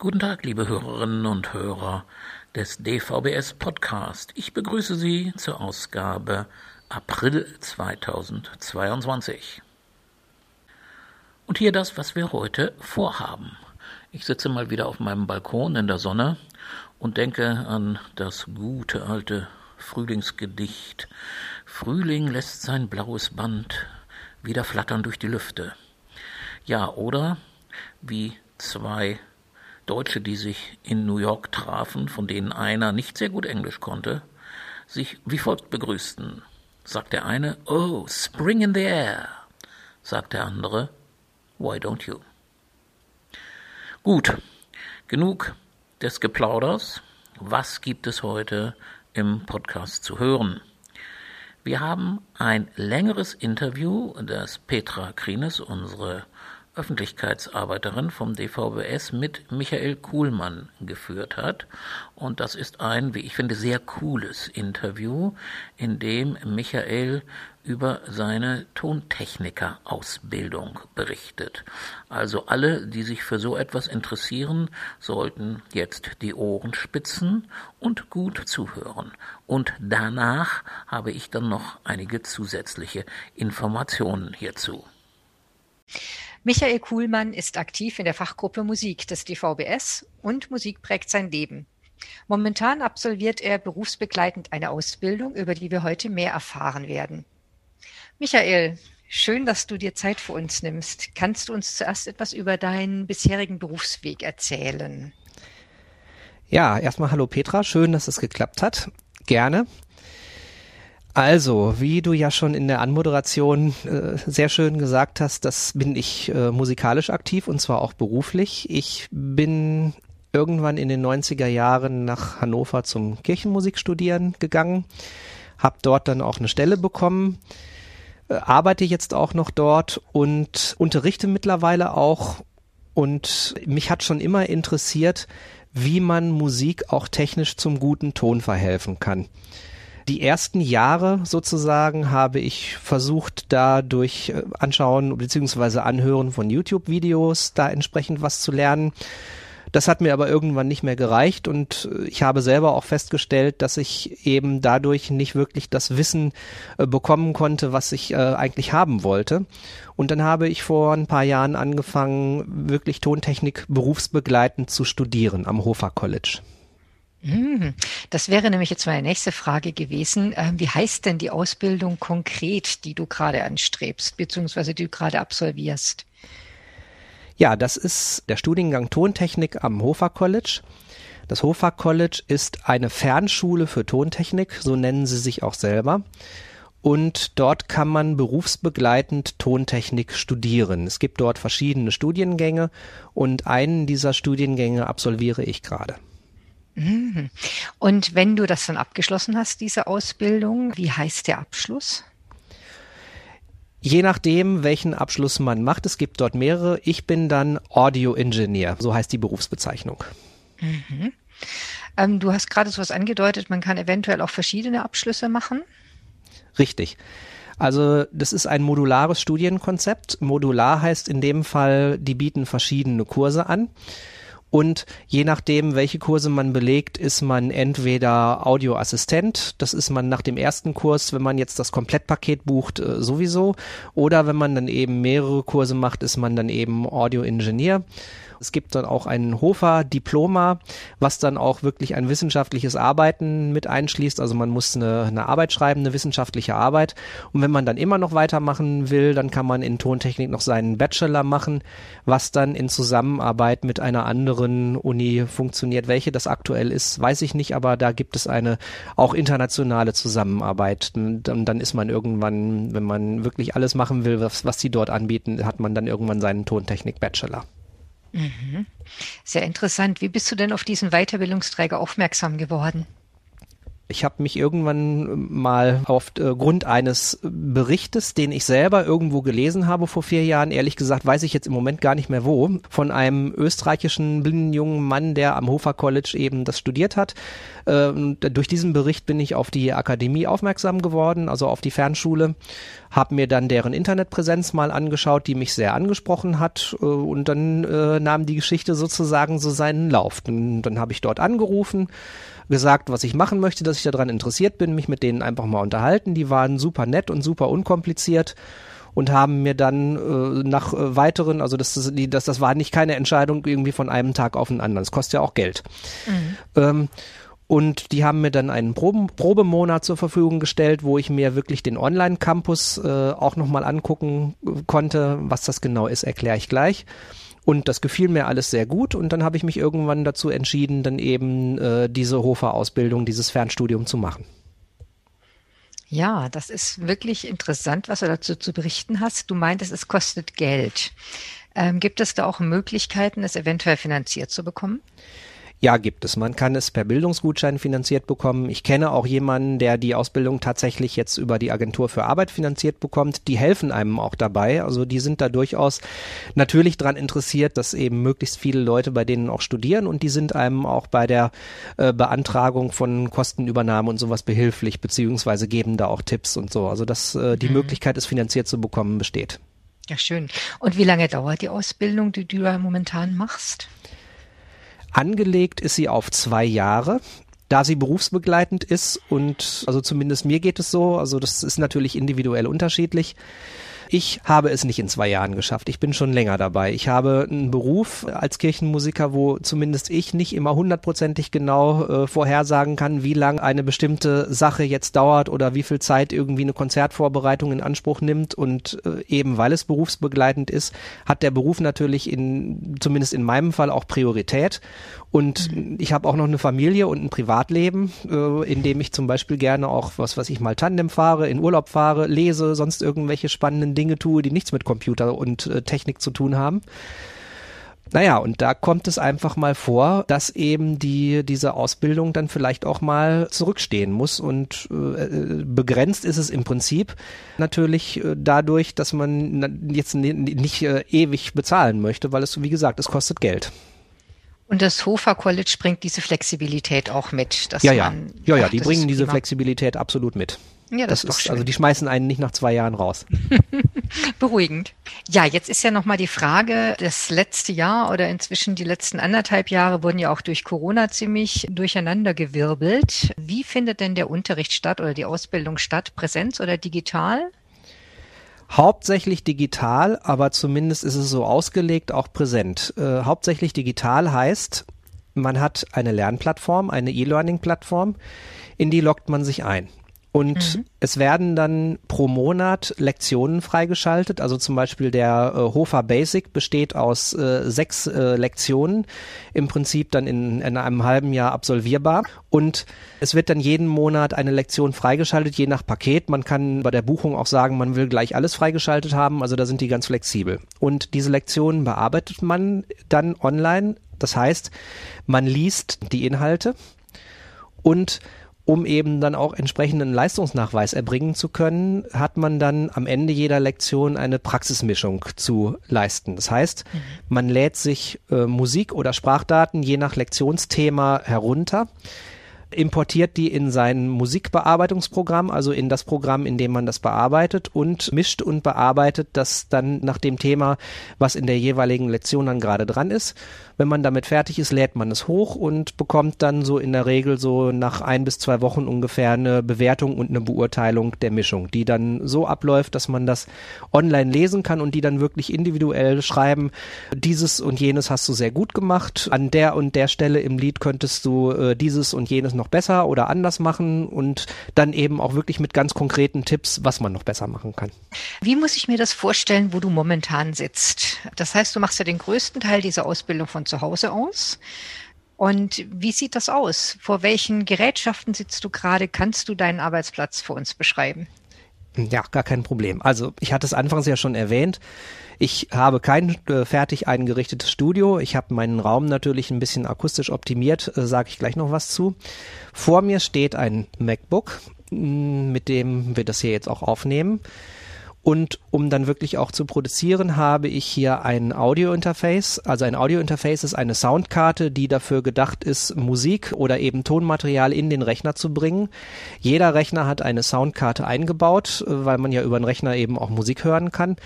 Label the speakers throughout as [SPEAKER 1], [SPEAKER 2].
[SPEAKER 1] Guten Tag, liebe Hörerinnen und Hörer des DVBS Podcast. Ich begrüße Sie zur Ausgabe April 2022. Und hier das, was wir heute vorhaben. Ich sitze mal wieder auf meinem Balkon in der Sonne und denke an das gute alte Frühlingsgedicht. Frühling lässt sein blaues Band wieder flattern durch die Lüfte. Ja, oder wie zwei Deutsche, die sich in New York trafen, von denen einer nicht sehr gut Englisch konnte, sich wie folgt begrüßten. Sagt der eine, Oh, spring in the air. Sagt der andere, Why don't you? Gut, genug des Geplauders. Was gibt es heute im Podcast zu hören? Wir haben ein längeres Interview, das Petra Krines, unsere Öffentlichkeitsarbeiterin vom DVBS mit Michael Kuhlmann geführt hat. Und das ist ein, wie ich finde, sehr cooles Interview, in dem Michael über seine Tontechniker-Ausbildung berichtet. Also alle, die sich für so etwas interessieren, sollten jetzt die Ohren spitzen und gut zuhören. Und danach habe ich dann noch einige zusätzliche Informationen hierzu.
[SPEAKER 2] Michael Kuhlmann ist aktiv in der Fachgruppe Musik des DVBS und Musik prägt sein Leben. Momentan absolviert er berufsbegleitend eine Ausbildung, über die wir heute mehr erfahren werden. Michael, schön, dass du dir Zeit für uns nimmst. Kannst du uns zuerst etwas über deinen bisherigen Berufsweg erzählen?
[SPEAKER 3] Ja, erstmal hallo Petra, schön, dass es geklappt hat. Gerne. Also, wie du ja schon in der Anmoderation äh, sehr schön gesagt hast, das bin ich äh, musikalisch aktiv und zwar auch beruflich. Ich bin irgendwann in den 90er Jahren nach Hannover zum Kirchenmusikstudieren gegangen, habe dort dann auch eine Stelle bekommen, äh, arbeite jetzt auch noch dort und unterrichte mittlerweile auch und mich hat schon immer interessiert, wie man Musik auch technisch zum guten Ton verhelfen kann die ersten Jahre sozusagen habe ich versucht, da durch äh, Anschauen bzw. Anhören von YouTube-Videos da entsprechend was zu lernen. Das hat mir aber irgendwann nicht mehr gereicht und äh, ich habe selber auch festgestellt, dass ich eben dadurch nicht wirklich das Wissen äh, bekommen konnte, was ich eigentlich haben wollte. Und dann habe ich vor ein paar Jahren angefangen, wirklich Tontechnik berufsbegleitend zu studieren am Hofer College.
[SPEAKER 2] Hm, das wäre nämlich jetzt meine nächste Frage gewesen. Ähm, wie heißt denn die Ausbildung konkret, die du gerade anstrebst, beziehungsweise die du gerade absolvierst?
[SPEAKER 3] Ja, das ist der Studiengang Tontechnik am Hofer College. Das Hofer College ist eine Fernschule für Tontechnik, so nennen sie sich auch selber. Und dort kann man berufsbegleitend Tontechnik studieren. Es gibt dort verschiedene Studiengänge und einen dieser Studiengänge absolviere ich gerade.
[SPEAKER 2] Mhm. Und wenn du das dann abgeschlossen hast, diese Ausbildung, wie heißt der Abschluss?
[SPEAKER 3] Je nachdem, welchen Abschluss man macht, es gibt dort mehrere. Ich bin dann Audio Engineer, so heißt die Berufsbezeichnung.
[SPEAKER 2] Mhm. Ähm, du hast gerade so was angedeutet, man kann eventuell auch verschiedene Abschlüsse machen.
[SPEAKER 3] Richtig. Also das ist ein modulares Studienkonzept. Modular heißt in dem Fall, die bieten verschiedene Kurse an. Und je nachdem, welche Kurse man belegt, ist man entweder Audioassistent, das ist man nach dem ersten Kurs, wenn man jetzt das Komplettpaket bucht, äh, sowieso. Oder wenn man dann eben mehrere Kurse macht, ist man dann eben Audioingenieur. Es gibt dann auch ein Hofer-Diploma, was dann auch wirklich ein wissenschaftliches Arbeiten mit einschließt. Also man muss eine, eine Arbeit schreiben, eine wissenschaftliche Arbeit. Und wenn man dann immer noch weitermachen will, dann kann man in Tontechnik noch seinen Bachelor machen, was dann in Zusammenarbeit mit einer anderen Uni funktioniert. Welche das aktuell ist, weiß ich nicht, aber da gibt es eine auch internationale Zusammenarbeit. Und dann ist man irgendwann, wenn man wirklich alles machen will, was, was die dort anbieten, hat man dann irgendwann seinen Tontechnik-Bachelor.
[SPEAKER 2] Mhm. Sehr interessant. Wie bist du denn auf diesen Weiterbildungsträger aufmerksam geworden?
[SPEAKER 3] Ich habe mich irgendwann mal aufgrund eines Berichtes, den ich selber irgendwo gelesen habe vor vier Jahren, ehrlich gesagt weiß ich jetzt im Moment gar nicht mehr wo, von einem österreichischen blinden jungen Mann, der am Hofer College eben das studiert hat. Ähm, durch diesen Bericht bin ich auf die Akademie aufmerksam geworden, also auf die Fernschule, habe mir dann deren Internetpräsenz mal angeschaut, die mich sehr angesprochen hat äh, und dann äh, nahm die Geschichte sozusagen so seinen Lauf. Dann, dann habe ich dort angerufen, gesagt, was ich machen möchte, dass ich daran interessiert bin, mich mit denen einfach mal unterhalten. Die waren super nett und super unkompliziert und haben mir dann äh, nach äh, weiteren, also das, das, das, das war nicht keine Entscheidung irgendwie von einem Tag auf den anderen. Das kostet ja auch Geld. Mhm. Ähm, und die haben mir dann einen Proben, Probemonat zur Verfügung gestellt, wo ich mir wirklich den Online-Campus äh, auch nochmal angucken konnte. Was das genau ist, erkläre ich gleich. Und das gefiel mir alles sehr gut und dann habe ich mich irgendwann dazu entschieden, dann eben äh, diese Hofer-Ausbildung, dieses Fernstudium zu machen.
[SPEAKER 2] Ja, das ist wirklich interessant, was du dazu zu berichten hast. Du meintest, es kostet Geld. Ähm, gibt es da auch Möglichkeiten, es eventuell finanziert zu bekommen?
[SPEAKER 3] Ja, gibt es. Man kann es per Bildungsgutschein finanziert bekommen. Ich kenne auch jemanden, der die Ausbildung tatsächlich jetzt über die Agentur für Arbeit finanziert bekommt. Die helfen einem auch dabei. Also die sind da durchaus natürlich dran interessiert, dass eben möglichst viele Leute bei denen auch studieren und die sind einem auch bei der äh, Beantragung von Kostenübernahme und sowas behilflich, beziehungsweise geben da auch Tipps und so. Also dass äh, die mhm. Möglichkeit, es finanziert zu bekommen, besteht.
[SPEAKER 2] Ja, schön. Und wie lange dauert die Ausbildung, die du da momentan machst?
[SPEAKER 3] Angelegt ist sie auf zwei Jahre da sie berufsbegleitend ist und also zumindest mir geht es so, also das ist natürlich individuell unterschiedlich, ich habe es nicht in zwei Jahren geschafft. Ich bin schon länger dabei. Ich habe einen Beruf als Kirchenmusiker, wo zumindest ich nicht immer hundertprozentig genau äh, vorhersagen kann, wie lang eine bestimmte Sache jetzt dauert oder wie viel Zeit irgendwie eine Konzertvorbereitung in Anspruch nimmt. Und äh, eben weil es berufsbegleitend ist, hat der Beruf natürlich in, zumindest in meinem Fall auch Priorität. Und mhm. ich habe auch noch eine Familie und ein Privatleben, äh, in dem ich zum Beispiel gerne auch was, was ich mal Tandem fahre, in Urlaub fahre, lese, sonst irgendwelche spannenden Dinge tue, die nichts mit Computer und äh, Technik zu tun haben. Naja, und da kommt es einfach mal vor, dass eben die, diese Ausbildung dann vielleicht auch mal zurückstehen muss. Und äh, begrenzt ist es im Prinzip natürlich äh, dadurch, dass man jetzt nicht äh, ewig bezahlen möchte, weil es, wie gesagt, es kostet Geld.
[SPEAKER 2] Und das Hofer College bringt diese Flexibilität auch mit.
[SPEAKER 3] Dass ja, ja, ja, ja, die bringen diese Flexibilität absolut mit.
[SPEAKER 2] Ja, das, das ist, ist
[SPEAKER 3] also die schmeißen einen nicht nach zwei Jahren raus.
[SPEAKER 2] Beruhigend. Ja, jetzt ist ja nochmal die Frage, das letzte Jahr oder inzwischen die letzten anderthalb Jahre wurden ja auch durch Corona ziemlich durcheinandergewirbelt. Wie findet denn der Unterricht statt oder die Ausbildung statt? Präsenz oder digital?
[SPEAKER 3] Hauptsächlich digital, aber zumindest ist es so ausgelegt, auch präsent. Äh, hauptsächlich digital heißt, man hat eine Lernplattform, eine E-Learning-Plattform, in die loggt man sich ein. Und mhm. es werden dann pro Monat Lektionen freigeschaltet. Also zum Beispiel der äh, Hofer Basic besteht aus äh, sechs äh, Lektionen, im Prinzip dann in, in einem halben Jahr absolvierbar. Und es wird dann jeden Monat eine Lektion freigeschaltet, je nach Paket. Man kann bei der Buchung auch sagen, man will gleich alles freigeschaltet haben. Also da sind die ganz flexibel. Und diese Lektionen bearbeitet man dann online. Das heißt, man liest die Inhalte und um eben dann auch entsprechenden Leistungsnachweis erbringen zu können, hat man dann am Ende jeder Lektion eine Praxismischung zu leisten. Das heißt, mhm. man lädt sich äh, Musik oder Sprachdaten je nach Lektionsthema herunter importiert die in sein Musikbearbeitungsprogramm, also in das Programm, in dem man das bearbeitet und mischt und bearbeitet das dann nach dem Thema, was in der jeweiligen Lektion dann gerade dran ist. Wenn man damit fertig ist, lädt man es hoch und bekommt dann so in der Regel so nach ein bis zwei Wochen ungefähr eine Bewertung und eine Beurteilung der Mischung, die dann so abläuft, dass man das online lesen kann und die dann wirklich individuell schreiben, dieses und jenes hast du sehr gut gemacht, an der und der Stelle im Lied könntest du äh, dieses und jenes noch besser oder anders machen und dann eben auch wirklich mit ganz konkreten Tipps, was man noch besser machen kann.
[SPEAKER 2] Wie muss ich mir das vorstellen, wo du momentan sitzt? Das heißt, du machst ja den größten Teil dieser Ausbildung von zu Hause aus. Und wie sieht das aus? Vor welchen Gerätschaften sitzt du gerade? Kannst du deinen Arbeitsplatz für uns beschreiben?
[SPEAKER 3] Ja, gar kein Problem. Also ich hatte es anfangs ja schon erwähnt. Ich habe kein äh, fertig eingerichtetes Studio. Ich habe meinen Raum natürlich ein bisschen akustisch optimiert, äh, sage ich gleich noch was zu. Vor mir steht ein MacBook, mit dem wir das hier jetzt auch aufnehmen. Und um dann wirklich auch zu produzieren, habe ich hier ein Audio-Interface. Also ein Audio-Interface ist eine Soundkarte, die dafür gedacht ist, Musik oder eben Tonmaterial in den Rechner zu bringen. Jeder Rechner hat eine Soundkarte eingebaut, weil man ja über den Rechner eben auch Musik hören kann.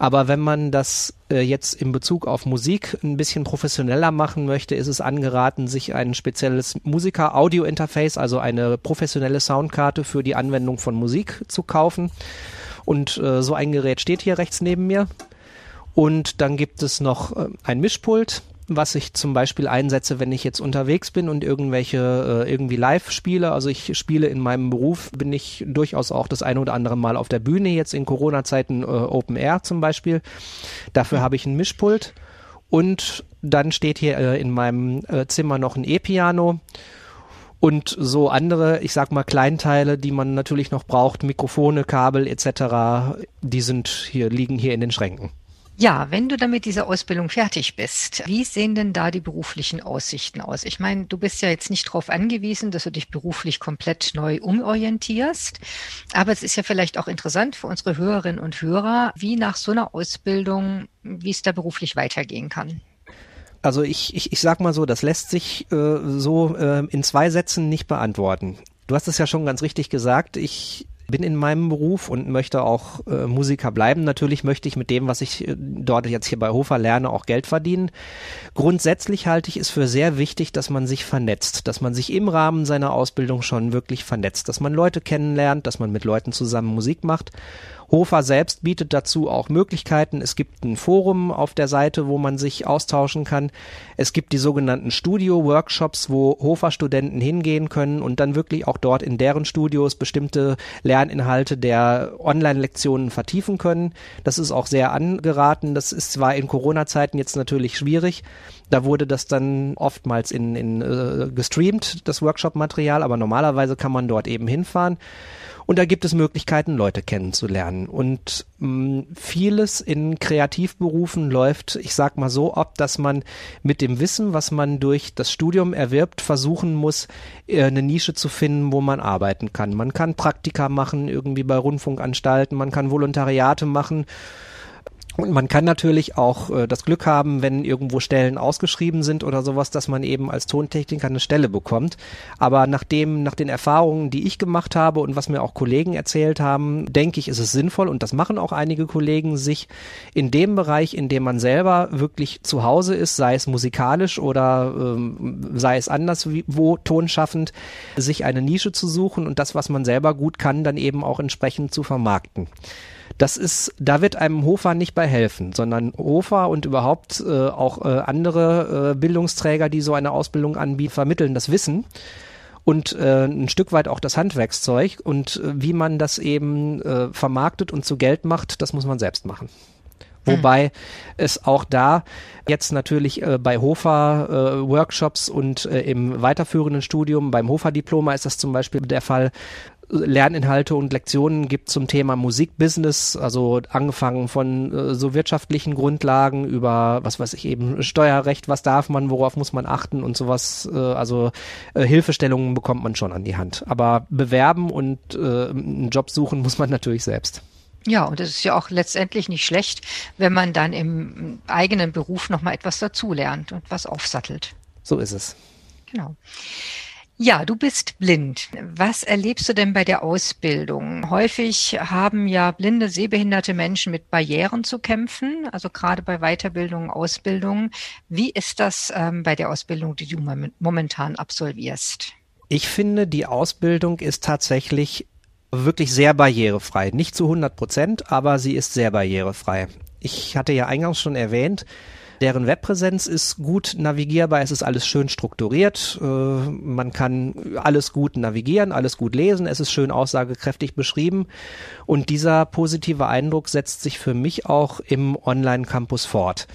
[SPEAKER 3] Aber wenn man das äh, jetzt in Bezug auf Musik ein bisschen professioneller machen möchte, ist es angeraten, sich ein spezielles Musiker-Audio-Interface, also eine professionelle Soundkarte für die Anwendung von Musik zu kaufen. Und äh, so ein Gerät steht hier rechts neben mir. Und dann gibt es noch äh, ein Mischpult, was ich zum Beispiel einsetze, wenn ich jetzt unterwegs bin und irgendwelche äh, irgendwie live spiele. Also ich spiele in meinem Beruf, bin ich durchaus auch das eine oder andere Mal auf der Bühne, jetzt in Corona-Zeiten äh, Open Air zum Beispiel. Dafür habe ich ein Mischpult. Und dann steht hier äh, in meinem äh, Zimmer noch ein E-Piano und so andere, ich sag mal Kleinteile, die man natürlich noch braucht, Mikrofone, Kabel etc., die sind hier liegen hier in den Schränken.
[SPEAKER 2] Ja, wenn du dann mit dieser Ausbildung fertig bist, wie sehen denn da die beruflichen Aussichten aus? Ich meine, du bist ja jetzt nicht darauf angewiesen, dass du dich beruflich komplett neu umorientierst, aber es ist ja vielleicht auch interessant für unsere Hörerinnen und Hörer, wie nach so einer Ausbildung, wie es da beruflich weitergehen kann.
[SPEAKER 3] Also ich, ich, ich sag mal so, das lässt sich äh, so äh, in zwei Sätzen nicht beantworten. Du hast es ja schon ganz richtig gesagt. Ich bin in meinem Beruf und möchte auch äh, Musiker bleiben. Natürlich möchte ich mit dem, was ich äh, dort jetzt hier bei Hofer lerne, auch Geld verdienen. Grundsätzlich halte ich es für sehr wichtig, dass man sich vernetzt, dass man sich im Rahmen seiner Ausbildung schon wirklich vernetzt, dass man Leute kennenlernt, dass man mit Leuten zusammen Musik macht Hofer selbst bietet dazu auch Möglichkeiten. Es gibt ein Forum auf der Seite, wo man sich austauschen kann. Es gibt die sogenannten Studio-Workshops, wo Hofer-Studenten hingehen können und dann wirklich auch dort in deren Studios bestimmte Lerninhalte der Online-Lektionen vertiefen können. Das ist auch sehr angeraten. Das ist zwar in Corona-Zeiten jetzt natürlich schwierig. Da wurde das dann oftmals in, in äh, gestreamt, das Workshop-Material, aber normalerweise kann man dort eben hinfahren. Und da gibt es Möglichkeiten, Leute kennenzulernen. Und mh, mm, vieles in Kreativberufen läuft, ich sag mal so ab, dass man mit dem Wissen, was man durch das Studium erwirbt, versuchen muss, äh, eine Nische zu finden, wo man arbeiten kann. Man kann Praktika machen, irgendwie bei Rundfunkanstalten, man kann Volontariate machen und man kann natürlich auch äh, das Glück haben, wenn irgendwo Stellen ausgeschrieben sind oder sowas, dass man eben als Tontechniker eine Stelle bekommt. Aber nachdem, nach den Erfahrungen, die ich gemacht habe und was mir auch Kollegen erzählt haben, denke ich, ist es sinnvoll und das machen auch einige Kollegen, sich in dem Bereich, in dem man selber wirklich zu Hause ist, sei es musikalisch oder ähm, sei es anderswo tonschaffend, sich eine Nische zu suchen und das, was man selber gut kann, dann eben auch entsprechend zu vermarkten. Das ist, da wird einem Hofer nicht bei helfen, sondern Hofer und überhaupt äh, auch äh, andere äh, Bildungsträger, die so eine Ausbildung anbieten, vermitteln das Wissen und äh, ein Stück weit auch das Handwerkszeug und äh, wie man das eben äh, vermarktet und zu Geld macht, das muss man selbst machen. Wobei hm. es auch da jetzt natürlich äh, bei Hofer äh, Workshops und äh, im weiterführenden Studium, beim Hofer Diploma ist das zum Beispiel der Fall, Lerninhalte und Lektionen gibt zum Thema Musikbusiness, also angefangen von äh, so wirtschaftlichen Grundlagen über, was weiß ich eben, Steuerrecht, was darf man, worauf muss man achten und sowas. Äh, also äh, Hilfestellungen bekommt man schon an die Hand. Aber bewerben und einen Job suchen muss man natürlich selbst.
[SPEAKER 2] Ja, und es ist ja auch letztendlich nicht schlecht, wenn man dann im eigenen Beruf nochmal etwas dazulernt und was aufsattelt.
[SPEAKER 3] So ist es.
[SPEAKER 2] Genau. Ja, du bist blind. Was erlebst du denn bei der Ausbildung? Häufig haben ja blinde, sehbehinderte Menschen mit Barrieren zu kämpfen, also gerade bei Weiterbildung, Ausbildung. Wie ist das ähm, bei der Ausbildung, die du momentan absolvierst?
[SPEAKER 3] Ich finde, die Ausbildung ist tatsächlich wirklich sehr barrierefrei. Nicht zu 100 Prozent, aber sie ist sehr barrierefrei. Ich hatte ja eingangs schon erwähnt, Deren Webpräsenz ist gut navigierbar, es ist alles schön strukturiert, äh, man kann alles gut navigieren, alles gut lesen, es ist schön aussagekräftig beschrieben und dieser positive Eindruck setzt sich für mich auch im Online-Campus fort.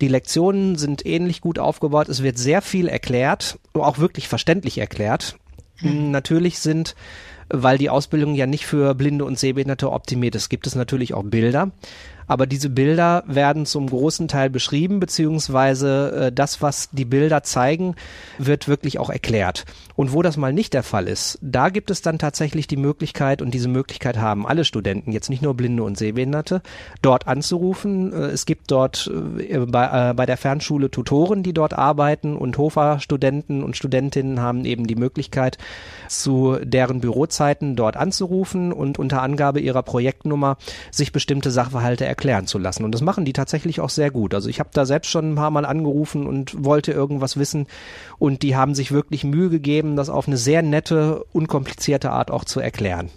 [SPEAKER 3] Die Lektionen sind ähnlich gut aufgebaut, es wird sehr viel erklärt, auch wirklich verständlich erklärt. Hm. Natürlich sind weil die Ausbildung ja nicht für Blinde und Sehbehinderte optimiert ist. Gibt es natürlich auch Bilder aber diese Bilder werden zum großen Teil beschrieben, beziehungsweise äh, das, was die Bilder zeigen, wird wirklich auch erklärt. Und wo das mal nicht der Fall ist, da gibt es dann tatsächlich die Möglichkeit, und diese Möglichkeit haben alle Studenten, jetzt nicht nur Blinde und Sehbehinderte, dort anzurufen. Äh, es gibt dort äh, bei, äh, bei der Fernschule Tutoren, die dort arbeiten und Hofer-Studenten und Studentinnen haben eben die Möglichkeit, zu deren Bürozeiten dort anzurufen und unter Angabe ihrer Projektnummer sich bestimmte Sachverhalte erklären zu lassen. Und das machen die tatsächlich auch sehr gut. Also ich habe da selbst schon ein paar Mal angerufen und wollte irgendwas wissen und die haben sich wirklich Mühe gegeben, das auf eine sehr nette, unkomplizierte Art auch zu erklären.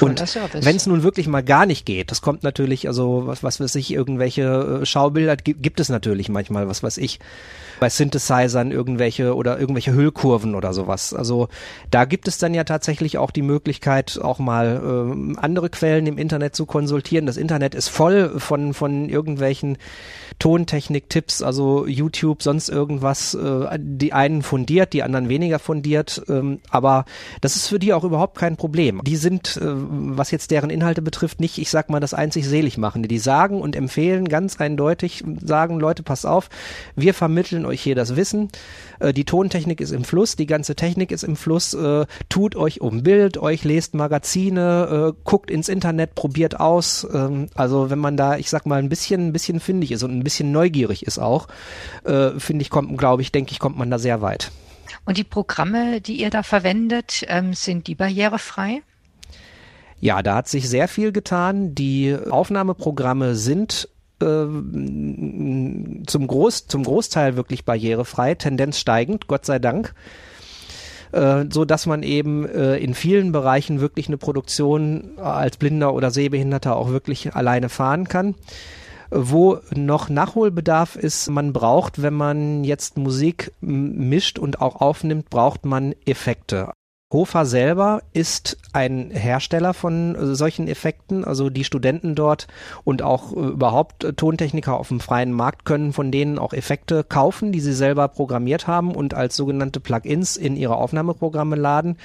[SPEAKER 3] Und wenn es nun wirklich mal gar nicht geht, das kommt natürlich, also was, was weiß ich, irgendwelche äh, Schaubilder gibt es natürlich manchmal, was weiß ich, bei Synthesizern irgendwelche oder irgendwelche Hüllkurven oder sowas. Also da gibt es dann ja tatsächlich auch die Möglichkeit, auch mal äh, andere Quellen im Internet zu konsultieren. Das Internet ist voll von, von irgendwelchen Tontechnik-Tipps, also YouTube, sonst irgendwas, äh, die einen fundiert, die anderen weniger fundiert, ähm, aber das ist für die auch überhaupt kein Problem. Die sind, äh, was jetzt deren Inhalte betrifft, nicht, ich sag mal, das einzig selig machende. Die sagen und empfehlen ganz eindeutig, sagen, Leute, pass auf, wir vermitteln euch hier das Wissen. Äh, die Tontechnik ist im Fluss, die ganze Technik ist im Fluss. Äh, tut euch um Bild, euch lest Magazine, äh, guckt ins Internet, probiert aus. Ähm, also wenn man da, ich sag mal, ein bisschen, ein bisschen findig ist und ein bisschen neugierig ist auch, finde ich, kommt, glaube ich, denke ich, kommt man da sehr weit.
[SPEAKER 2] Und die Programme, die ihr da verwendet, ähm, sind die barrierefrei?
[SPEAKER 3] Ja, da hat sich sehr viel getan. Die Aufnahmeprogramme sind äh, zum, Groß, zum Großteil wirklich barrierefrei, Tendenz steigend, Gott sei Dank äh, so dass man eben äh, in vielen Bereichen wirklich eine Produktion als Blinder oder Sehbehinderter auch wirklich alleine fahren kann. Wo noch Nachholbedarf ist, man braucht, wenn man jetzt Musik mischt und auch aufnimmt, braucht man Effekte. Hofer selber ist ein Hersteller von äh, solchen Effekten. Also die Studenten dort und auch äh, überhaupt äh, Tontechniker auf dem freien Markt können von denen auch Effekte kaufen, die sie selber programmiert haben und als sogenannte Plugins in ihre Aufnahmeprogramme laden.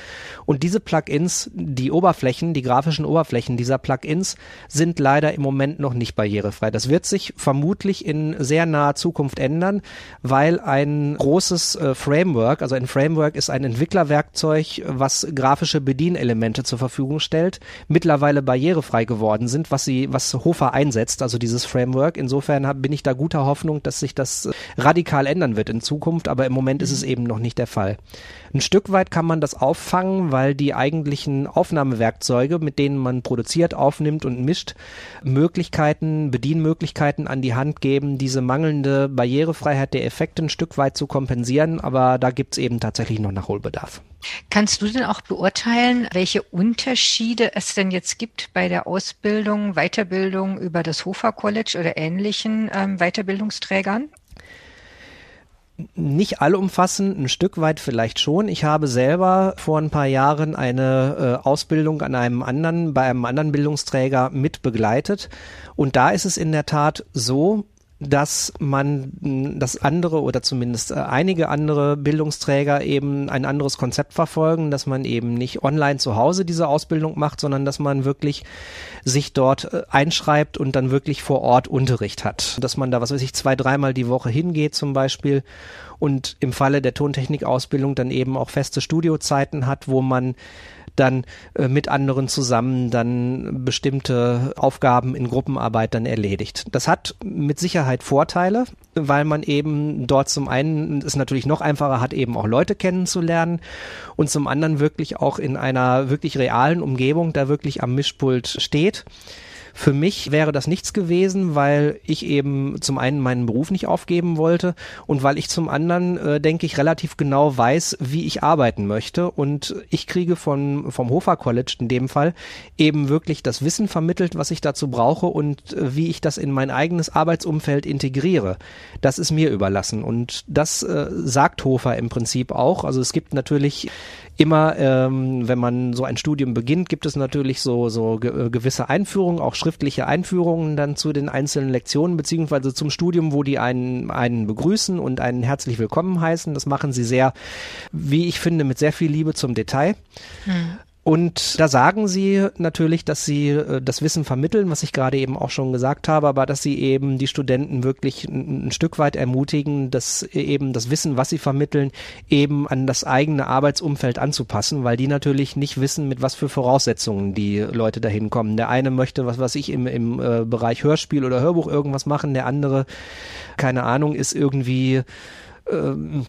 [SPEAKER 3] Und diese Plugins, die Oberflächen, die grafischen Oberflächen dieser Plugins sind leider im Moment noch nicht barrierefrei. Das wird sich vermutlich in sehr naher Zukunft ändern, weil ein großes Framework, also ein Framework ist ein Entwicklerwerkzeug, was grafische Bedienelemente zur Verfügung stellt, mittlerweile barrierefrei geworden sind, was sie, was Hofer einsetzt, also dieses Framework. Insofern hab, bin ich da guter Hoffnung, dass sich das radikal ändern wird in Zukunft, aber im Moment ist es mhm. eben noch nicht der Fall. Ein Stück weit kann man das auffangen, weil die eigentlichen Aufnahmewerkzeuge, mit denen man produziert, aufnimmt und mischt, Möglichkeiten, Bedienmöglichkeiten an die Hand geben, diese mangelnde Barrierefreiheit der Effekte ein Stück weit zu kompensieren, aber da gibt's eben tatsächlich noch Nachholbedarf.
[SPEAKER 2] Kannst du denn auch beurteilen, welche Unterschiede es denn jetzt gibt bei der Ausbildung, Weiterbildung über das Hofer College oder ähnlichen ähm, Weiterbildungsträgern?
[SPEAKER 3] nicht allumfassend, ein Stück weit vielleicht schon. Ich habe selber vor ein paar Jahren eine äh, Ausbildung an einem anderen, bei einem anderen Bildungsträger mit begleitet. Und da ist es in der Tat so, dass man, dass andere oder zumindest äh, einige andere Bildungsträger eben ein anderes Konzept verfolgen, dass man eben nicht online zu Hause diese Ausbildung macht, sondern dass man wirklich sich dort äh, einschreibt und dann wirklich vor Ort Unterricht hat. Dass man da, was weiß ich, zwei, dreimal die Woche hingeht zum Beispiel und im Falle der Tontechnikausbildung dann eben auch feste Studiozeiten hat, wo man dann äh, mit anderen zusammen dann bestimmte Aufgaben in Gruppenarbeit dann erledigt. Das hat mit Sicherheit Vorteile, weil man eben dort zum einen es natürlich noch einfacher hat, eben auch Leute kennenzulernen und zum anderen wirklich auch in einer wirklich realen Umgebung da wirklich am Mischpult steht für mich wäre das nichts gewesen, weil ich eben zum einen meinen Beruf nicht aufgeben wollte und weil ich zum anderen, äh, denke ich, relativ genau weiß, wie ich arbeiten möchte. Und ich kriege von, vom Hofer College in dem Fall eben wirklich das Wissen vermittelt, was ich dazu brauche und äh, wie ich das in mein eigenes Arbeitsumfeld integriere. Das ist mir überlassen. Und das äh, sagt Hofer im Prinzip auch. Also es gibt natürlich immer, ähm, wenn man so ein Studium beginnt, gibt es natürlich so, so ge äh, gewisse Einführungen, auch schriftliche Einführungen dann zu den einzelnen Lektionen, beziehungsweise zum Studium, wo die einen, einen begrüßen und einen herzlich willkommen heißen. Das machen sie sehr, wie ich finde, mit sehr viel Liebe zum Detail. Mhm. Und da sagen sie natürlich, dass sie äh, das Wissen vermitteln, was ich gerade eben auch schon gesagt habe, aber dass sie eben die Studenten wirklich ein, ein, Stück weit ermutigen, dass eben das Wissen, was sie vermitteln, eben an das eigene Arbeitsumfeld anzupassen, weil die natürlich nicht wissen, mit was für Voraussetzungen die Leute dahin kommen. Der eine möchte, was weiß ich, im, im äh, Bereich Hörspiel oder Hörbuch irgendwas machen, der andere, keine Ahnung, ist irgendwie ähm,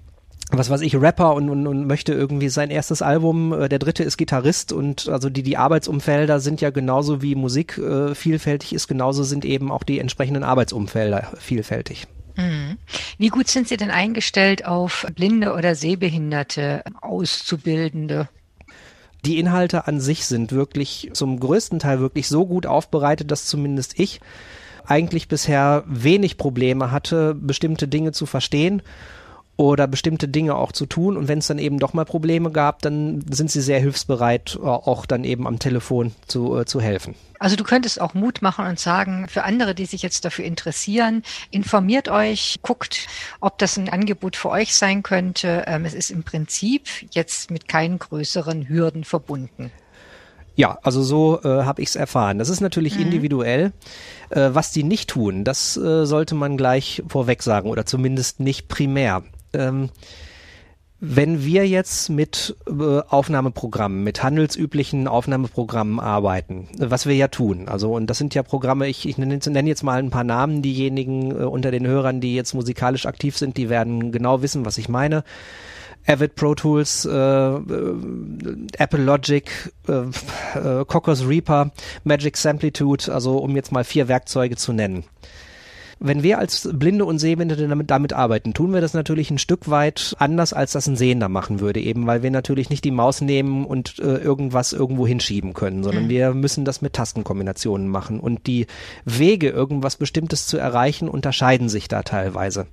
[SPEAKER 3] was weiß ich, Rapper und, und, und möchte irgendwie sein erstes Album, äh, der dritte ist Gitarrist und also die, die Arbeitsumfelder sind ja genauso wie Musik äh, vielfältig ist, genauso sind eben auch die entsprechenden Arbeitsumfelder vielfältig.
[SPEAKER 2] Mhm. Wie gut sind Sie denn eingestellt auf blinde oder sehbehinderte Auszubildende?
[SPEAKER 3] Die Inhalte an sich sind wirklich zum größten Teil wirklich so gut aufbereitet, dass zumindest ich eigentlich bisher wenig Probleme hatte, bestimmte Dinge zu verstehen oder bestimmte Dinge auch zu tun. Und wenn es dann eben doch mal Probleme gab, dann sind sie sehr hilfsbereit, äh, auch dann eben am Telefon zu, äh, zu helfen.
[SPEAKER 2] Also du könntest auch Mut machen und sagen, für andere, die sich jetzt dafür interessieren, informiert euch, guckt, ob das ein Angebot für euch sein könnte. Ähm, es ist im Prinzip jetzt mit keinen größeren Hürden verbunden.
[SPEAKER 3] Ja, also so äh, habe ich es erfahren. Das ist natürlich mhm. individuell. Äh, was die nicht tun, das äh, sollte man gleich vorweg sagen oder zumindest nicht primär ähm, wenn wir jetzt mit äh, Aufnahmeprogrammen, mit handelsüblichen Aufnahmeprogrammen arbeiten, was wir ja tun, also und das sind ja Programme, ich, ich nenne, jetzt mal ein paar Namen, diejenigen äh, unter den Hörern, die jetzt musikalisch aktiv sind, die werden genau wissen, was ich meine. Avid Pro Tools, äh, äh, Apple Logic, äh, äh, Cockers Reaper, Magic Samplitude, also um jetzt mal vier Werkzeuge zu nennen. Wenn wir als Blinde und Sehbehinderte damit, damit arbeiten, tun wir das natürlich ein Stück weit anders, als das ein Sehender machen würde, eben weil wir natürlich nicht die Maus nehmen und äh, irgendwas irgendwo hinschieben können, sondern mhm. wir müssen das mit Tastenkombinationen machen. Und die Wege, irgendwas Bestimmtes zu erreichen, unterscheiden sich da teilweise.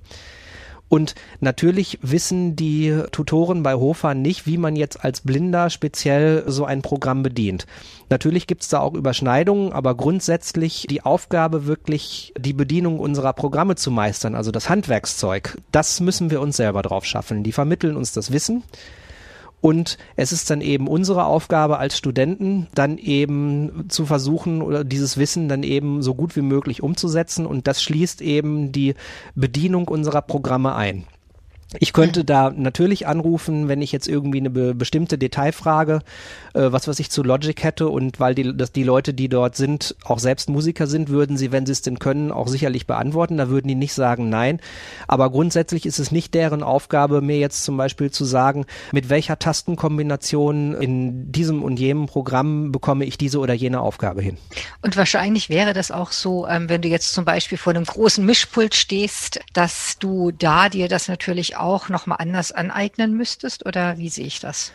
[SPEAKER 3] Und natürlich wissen die Tutoren bei Hofer nicht, wie man jetzt als Blinder speziell so ein Programm bedient. Natürlich gibt's da auch Überschneidungen, aber grundsätzlich die Aufgabe wirklich, die Bedienung unserer Programme zu meistern, also das Handwerkszeug, das müssen wir uns selber drauf schaffen. Die vermitteln uns das Wissen. Und es ist dann eben unsere Aufgabe als Studenten, dann eben zu versuchen oder dieses Wissen dann eben so gut wie möglich umzusetzen. Und das schließt eben die Bedienung unserer Programme ein. Ich könnte da natürlich anrufen, wenn ich jetzt irgendwie eine be bestimmte Detailfrage, äh, was was ich zu Logic hätte und weil die, dass die Leute, die dort sind, auch selbst Musiker sind, würden sie, wenn sie es denn können, auch sicherlich beantworten. Da würden die nicht sagen nein. Aber grundsätzlich ist es nicht deren Aufgabe, mir jetzt zum Beispiel zu sagen, mit welcher Tastenkombination in diesem und jenem Programm bekomme ich diese oder jene Aufgabe hin.
[SPEAKER 2] Und wahrscheinlich wäre das auch so, ähm, wenn du jetzt zum Beispiel vor einem großen Mischpult stehst, dass du da dir das natürlich auch nochmal anders aneignen müsstest oder wie sehe ich das?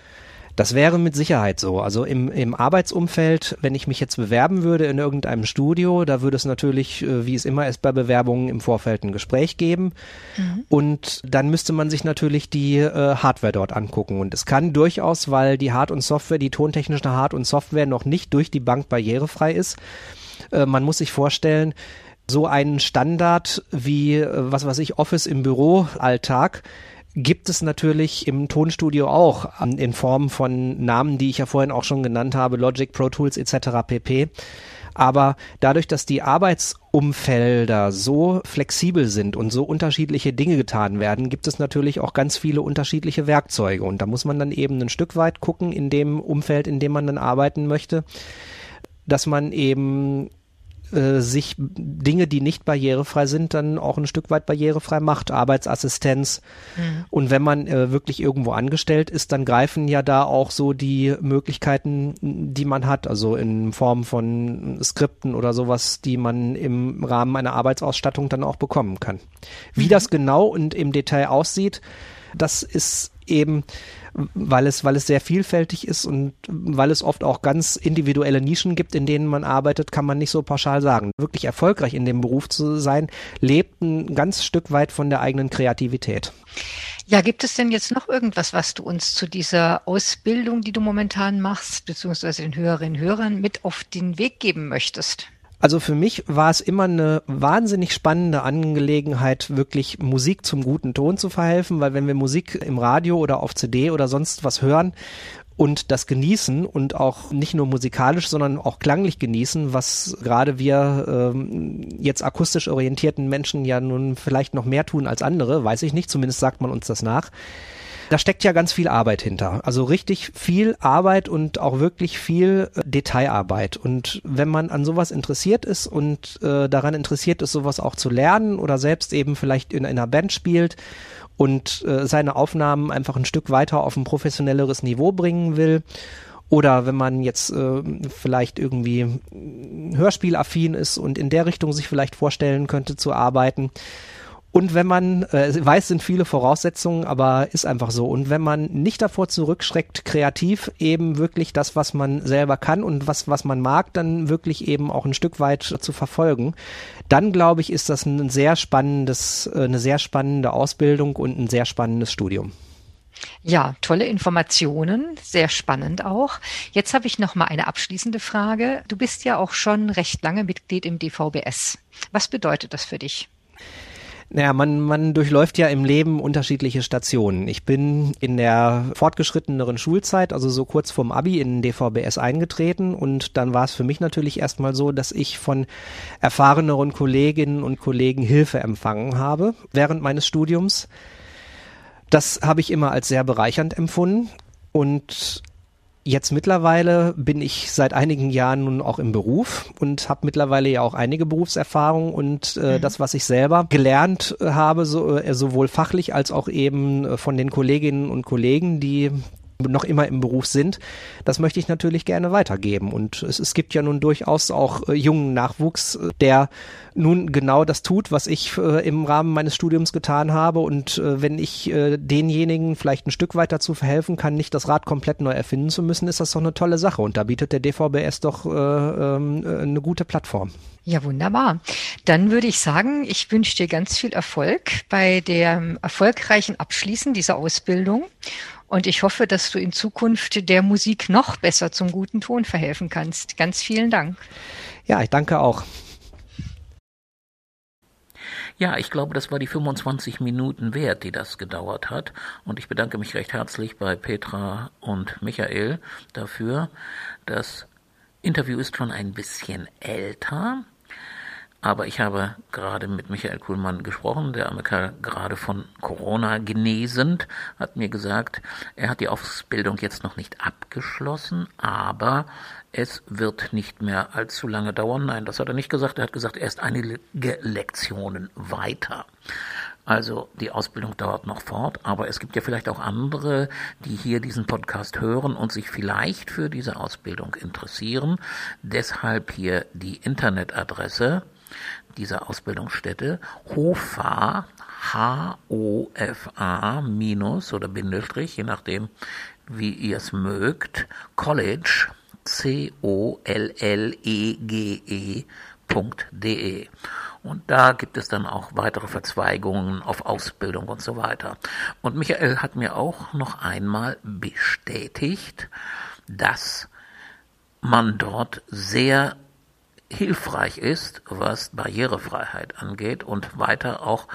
[SPEAKER 3] Das wäre mit Sicherheit so. Also im, im Arbeitsumfeld, wenn ich mich jetzt bewerben würde in irgendeinem Studio, da würde es natürlich, äh, wie es immer ist bei Bewerbungen, im Vorfeld ein Gespräch geben. Mhm. Und dann müsste man sich natürlich die äh, Hardware dort angucken. Und es kann durchaus, weil die Hard- und Software, die tontechnische Hard- und Software noch nicht durch die Bank barrierefrei ist, äh, man muss sich vorstellen, so einen Standard wie, äh, was weiß ich, Office im Büroalltag gibt es natürlich im Tonstudio auch in Form von Namen, die ich ja vorhin auch schon genannt habe, Logic, Pro Tools etc. pp. Aber dadurch, dass die Arbeitsumfelder so flexibel sind und so unterschiedliche Dinge getan werden, gibt es natürlich auch ganz viele unterschiedliche Werkzeuge. Und da muss man dann eben ein Stück weit gucken in dem Umfeld, in dem man dann arbeiten möchte, dass man eben äh, sich Dinge, die nicht barrierefrei sind, dann auch ein Stück weit barrierefrei macht, Arbeitsassistenz. Mhm. Und wenn man äh, wirklich irgendwo angestellt ist, dann greifen ja da auch so die Möglichkeiten, die man hat, also in Form von Skripten oder sowas, die man im Rahmen einer Arbeitsausstattung dann auch bekommen kann. Wie mhm. das genau und im Detail aussieht, das ist eben weil es, weil es sehr vielfältig ist und weil es oft auch ganz individuelle Nischen gibt, in denen man arbeitet, kann man nicht so pauschal sagen. Wirklich erfolgreich in dem Beruf zu sein, lebt ein ganz Stück weit von der eigenen Kreativität.
[SPEAKER 2] Ja, gibt es denn jetzt noch irgendwas, was du uns zu dieser Ausbildung, die du momentan machst, beziehungsweise den Hörerinnen und Hörern mit auf den Weg geben möchtest?
[SPEAKER 3] Also für mich war es immer eine wahnsinnig spannende Angelegenheit, wirklich Musik zum guten Ton zu verhelfen, weil wenn wir Musik im Radio oder auf CD oder sonst was hören und das genießen und auch nicht nur musikalisch, sondern auch klanglich genießen, was gerade wir ähm, jetzt akustisch orientierten Menschen ja nun vielleicht noch mehr tun als andere, weiß ich nicht, zumindest sagt man uns das nach da steckt ja ganz viel Arbeit hinter. Also richtig viel Arbeit und auch wirklich viel äh, Detailarbeit. Und wenn man an sowas interessiert ist und äh, daran interessiert ist, sowas auch zu lernen oder selbst eben vielleicht in, in einer Band spielt und äh, seine Aufnahmen einfach ein Stück weiter auf ein professionelleres Niveau bringen will, oder wenn man jetzt äh, vielleicht irgendwie hörspielaffin ist und in der Richtung sich vielleicht vorstellen könnte zu arbeiten, und wenn man, äh, weiß, sind viele Voraussetzungen, aber ist einfach so. Und wenn man nicht davor zurückschreckt, kreativ eben wirklich das, was man selber kann und was, was man mag, dann wirklich eben auch ein Stück weit zu verfolgen, dann glaube ich, ist das ein sehr spannendes, äh, eine sehr spannende Ausbildung und ein sehr spannendes Studium.
[SPEAKER 2] Ja, tolle Informationen, sehr spannend auch. Jetzt habe ich noch mal eine abschließende Frage. Du bist ja auch schon recht lange Mitglied im DVBS. Was bedeutet das für dich?
[SPEAKER 3] Naja, man, man durchläuft ja im Leben unterschiedliche Stationen. Ich bin in der fortgeschritteneren Schulzeit, also so kurz vorm Abi, in DVBS eingetreten und dann war es für mich natürlich erstmal so, dass ich von erfahreneren Kolleginnen und Kollegen Hilfe empfangen habe während meines Studiums. Das habe ich immer als sehr bereichernd empfunden und Jetzt mittlerweile bin ich seit einigen Jahren nun auch im Beruf und habe mittlerweile ja auch einige Berufserfahrung und äh, mhm. das, was ich selber gelernt äh, habe, so, äh, sowohl fachlich als auch eben äh, von den Kolleginnen und Kollegen, die noch immer im Beruf sind, das möchte ich natürlich gerne weitergeben. Und es, es gibt ja nun durchaus auch äh, jungen Nachwuchs, äh, der nun genau das tut, was ich äh, im Rahmen meines Studiums getan habe. Und äh, wenn ich äh, denjenigen vielleicht ein Stück weit dazu verhelfen kann, nicht das Rad komplett neu erfinden zu müssen, ist das doch eine tolle Sache. Und da bietet der DVBS doch äh, ähm, äh, eine gute Plattform.
[SPEAKER 2] Ja, wunderbar. Dann würde ich sagen, ich wünsche dir ganz viel Erfolg bei dem erfolgreichen Abschließen dieser Ausbildung und ich hoffe, dass du in Zukunft der Musik noch besser zum guten Ton verhelfen kannst. Ganz vielen Dank.
[SPEAKER 3] Ja, ich danke auch.
[SPEAKER 1] Ja, ich glaube, das war die 25 Minuten wert, die das gedauert hat. Und ich bedanke mich recht herzlich bei Petra und Michael dafür. Das Interview ist schon ein bisschen älter. Aber ich habe gerade mit Michael Kuhlmann gesprochen, der Kerl gerade von Corona genesend, hat mir gesagt, er hat die Ausbildung jetzt noch nicht abgeschlossen, aber es wird nicht mehr allzu lange dauern. Nein, das hat er nicht gesagt. Er hat gesagt, erst einige Lektionen weiter. Also die Ausbildung dauert noch fort, aber es gibt ja vielleicht auch andere, die hier diesen Podcast hören und sich vielleicht für diese Ausbildung interessieren. Deshalb hier die Internetadresse dieser Ausbildungsstätte HOFA, H-O-F-A minus oder Bindestrich, je nachdem, wie ihr es mögt, College, C-O-L-L-E-G-E.de. Und da gibt es dann auch weitere Verzweigungen auf Ausbildung und so weiter. Und Michael hat mir auch noch einmal bestätigt, dass man dort sehr hilfreich ist, was Barrierefreiheit angeht und weiter auch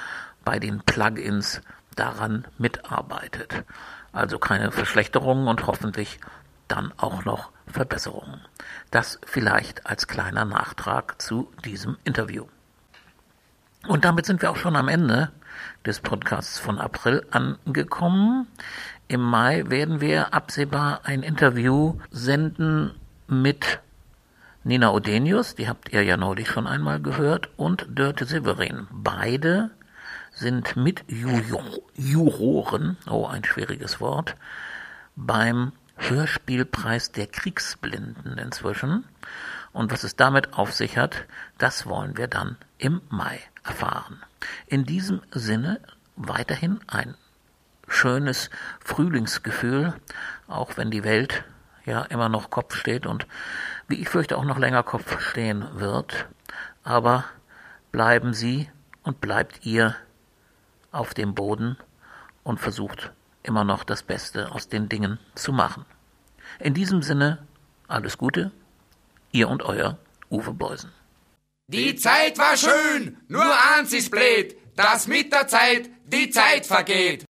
[SPEAKER 1] bei den Plugins daran mitarbeitet. Also keine Verschlechterungen und hoffentlich dann auch noch Verbesserungen. Das vielleicht als kleiner Nachtrag zu diesem Interview. Und damit sind wir auch schon am Ende des Podcasts von April angekommen. Im Mai werden wir absehbar ein Interview senden mit Nina Odenius, die habt ihr ja neulich schon einmal gehört, und Dörte Severin. Beide sind mit Juroren, oh ein schwieriges Wort, beim Hörspielpreis der Kriegsblinden inzwischen. Und was es damit auf sich hat, das wollen wir dann im Mai erfahren. In diesem Sinne weiterhin ein schönes Frühlingsgefühl, auch wenn die Welt ja immer noch Kopf steht und wie ich fürchte auch noch länger Kopf stehen wird. Aber bleiben Sie und bleibt ihr auf dem Boden und versucht immer noch das Beste aus den Dingen zu machen. In diesem Sinne alles Gute, ihr und euer Uwe Beusen.
[SPEAKER 4] Die Zeit war schön, nur eins ist blöd, dass mit der Zeit die Zeit vergeht.